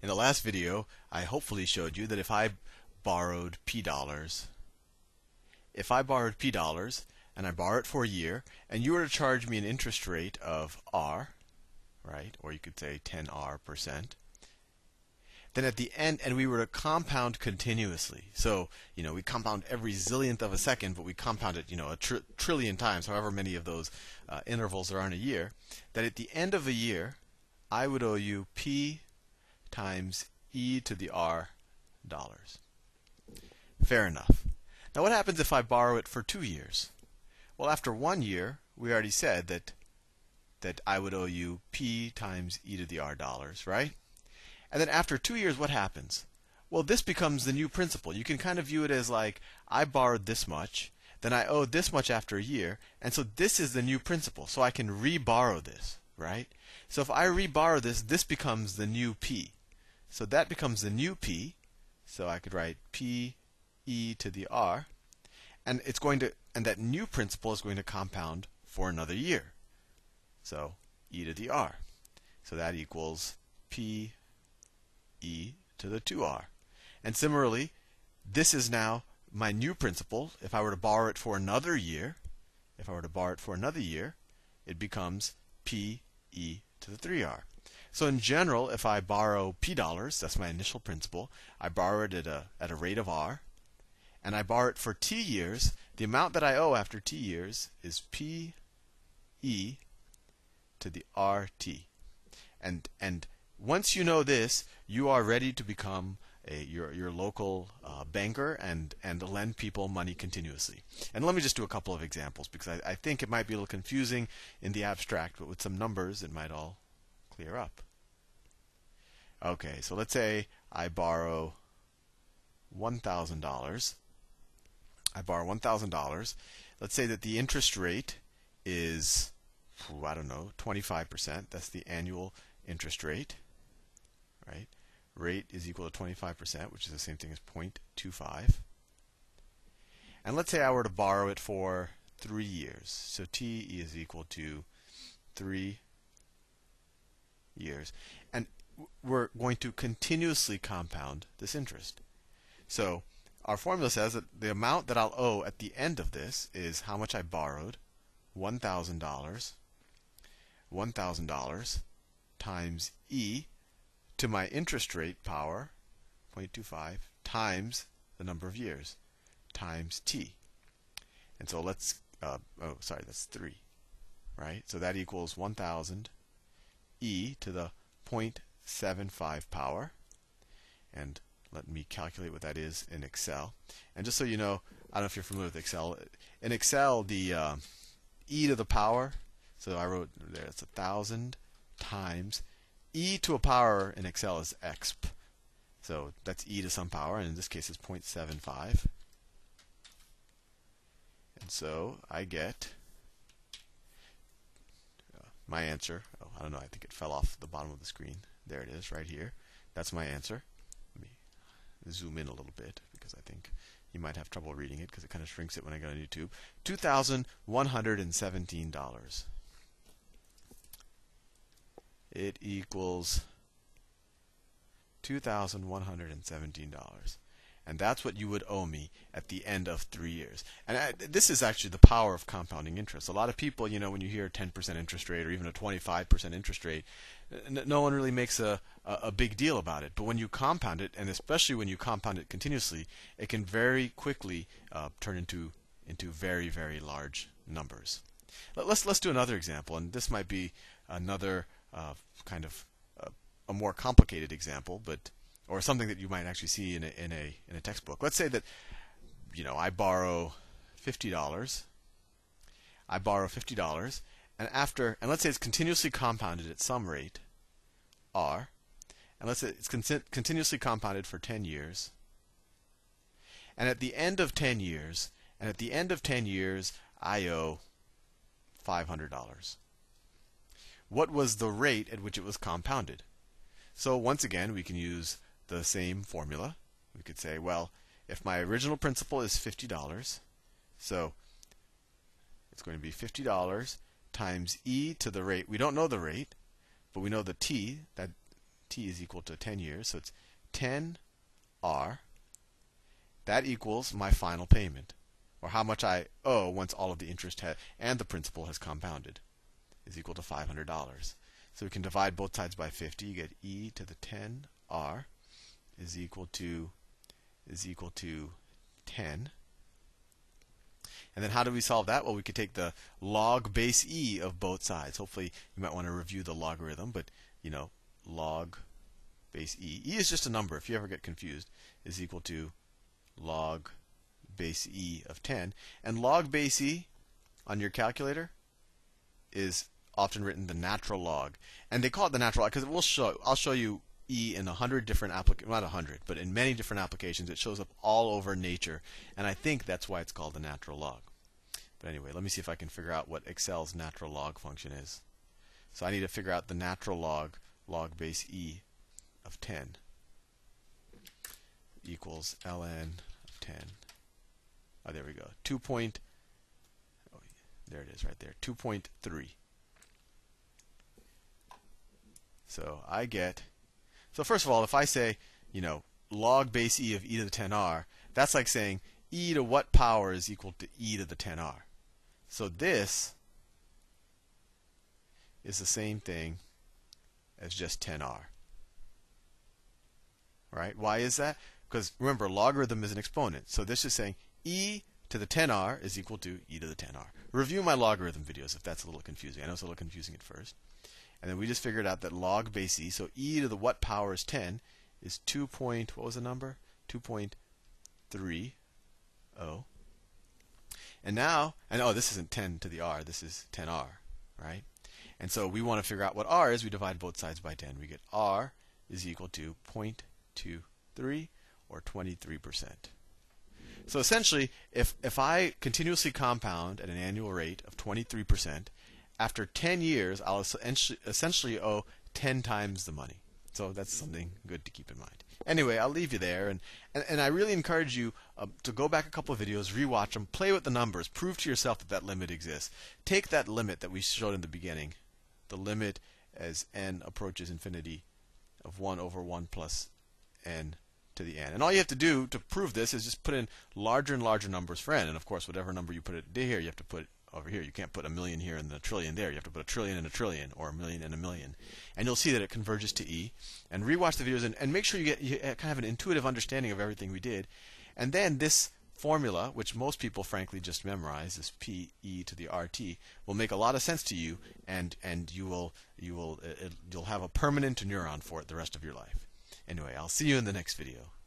In the last video, I hopefully showed you that if I borrowed P dollars, if I borrowed P dollars and I borrow it for a year, and you were to charge me an interest rate of R, right, or you could say 10R percent, then at the end, and we were to compound continuously. So, you know, we compound every zillionth of a second, but we compound it, you know, a tr- trillion times, however many of those uh, intervals there are in a year. That at the end of a year, I would owe you P times e to the r dollars. Fair enough. Now, what happens if I borrow it for two years? Well, after one year, we already said that that I would owe you p times e to the r dollars, right? And then after two years, what happens? Well, this becomes the new principal. You can kind of view it as like I borrowed this much, then I owe this much after a year, and so this is the new principal. So I can re-borrow this, right? So if I re-borrow this, this becomes the new p. So that becomes the new p. So I could write p e to the r, and it's going to and that new principal is going to compound for another year. So e to the r. So that equals p e to the 2r. And similarly, this is now my new principal. If I were to borrow it for another year, if I were to borrow it for another year, it becomes p e to the 3r. So in general, if I borrow p dollars, that's my initial principal, I borrow it at a, at a rate of r, and I borrow it for t years, the amount that I owe after t years is p e to the rt. And, and once you know this, you are ready to become a, your, your local uh, banker and, and lend people money continuously. And let me just do a couple of examples because I, I think it might be a little confusing in the abstract, but with some numbers, it might all clear up. Okay, so let's say I borrow $1,000. I borrow $1,000. Let's say that the interest rate is, I don't know, 25%. That's the annual interest rate right? Rate is equal to 25%, which is the same thing as 0.25. And let's say I were to borrow it for three years. So T is equal to three years. And we're going to continuously compound this interest. So our formula says that the amount that I'll owe at the end of this is how much I borrowed, $1,000, $1,000 times E to my interest rate power, 0.25, times the number of years, times t. And so let's, uh, oh, sorry, that's 3, right? So that equals 1,000 e to the 0.75 power. And let me calculate what that is in Excel. And just so you know, I don't know if you're familiar with Excel. In Excel, the uh, e to the power, so I wrote there, it's 1,000 times e to a power in Excel is exp. So that's e to some power, and in this case it's 0.75. And so I get uh, my answer. I don't know, I think it fell off the bottom of the screen. There it is, right here. That's my answer. Let me zoom in a little bit because I think you might have trouble reading it because it kind of shrinks it when I go on YouTube. $2,117 it equals $2,117. And that's what you would owe me at the end of three years. And I, this is actually the power of compounding interest. A lot of people, you know, when you hear a 10% interest rate or even a 25% interest rate, no one really makes a, a big deal about it. But when you compound it, and especially when you compound it continuously, it can very quickly uh, turn into into very very large numbers. Let's let's do another example, and this might be another uh, kind of uh, a more complicated example, but or something that you might actually see in a, in a in a textbook. Let's say that you know I borrow fifty dollars. I borrow fifty dollars, and after and let's say it's continuously compounded at some rate, r, and let's say it's con- continuously compounded for ten years. And at the end of ten years, and at the end of ten years, I owe five hundred dollars what was the rate at which it was compounded. So once again, we can use the same formula. We could say, well, if my original principal is $50, so it's going to be $50 times e to the rate. We don't know the rate, but we know the t, that t is equal to 10 years. So it's 10r. That equals my final payment, or how much I owe once all of the interest and the principal has compounded, is equal to $500. So we can divide both sides by 50. You get e to the 10r is equal to is equal to 10. And then how do we solve that? Well, we could take the log base e of both sides. Hopefully, you might want to review the logarithm, but you know, log base e. e is just a number. If you ever get confused, is equal to log base e of 10. And log base e on your calculator is often written the natural log. And they call it the natural log because we'll show I'll show you e in a hundred different applications, not a hundred, but in many different applications. It shows up all over nature, and I think that's why it's called the natural log. But anyway, let me see if I can figure out what Excel's natural log function is. So I need to figure out the natural log, log base e of 10 equals ln of 10. Oh, there we go. 2 point, oh, there it is right there, 2.3. So I get, so first of all, if I say, you know, log base e of e to the 10r, that's like saying e to what power is equal to e to the 10r. So this is the same thing as just 10r. Right? Why is that? Because remember, logarithm is an exponent. So this is saying e to the 10r is equal to e to the 10r. Review my logarithm videos if that's a little confusing. I know it's a little confusing at first. And then we just figured out that log base e, so e to the what power is 10, is 2 point, what was the number? 2.30. And now, and oh, this isn't 10 to the r, this is 10r, right? And so we want to figure out what r is. We divide both sides by 10. We get r is equal to 0.23 or 23%. So essentially, if, if I continuously compound at an annual rate of 23%, after 10 years, I'll essentially owe 10 times the money. So that's something good to keep in mind. Anyway, I'll leave you there, and, and, and I really encourage you uh, to go back a couple of videos, rewatch them, play with the numbers, prove to yourself that that limit exists. Take that limit that we showed in the beginning, the limit as n approaches infinity of 1 over 1 plus n to the n. And all you have to do to prove this is just put in larger and larger numbers for n. And of course, whatever number you put it here, you have to put over here. You can't put a million here and a trillion there. You have to put a trillion and a trillion, or a million and a million. And you'll see that it converges to E. And rewatch the videos and, and make sure you get you kind of an intuitive understanding of everything we did. And then this formula, which most people frankly just memorize, this P E to the RT, will make a lot of sense to you, and and you will you will it, you'll have a permanent neuron for it the rest of your life. Anyway, I'll see you in the next video.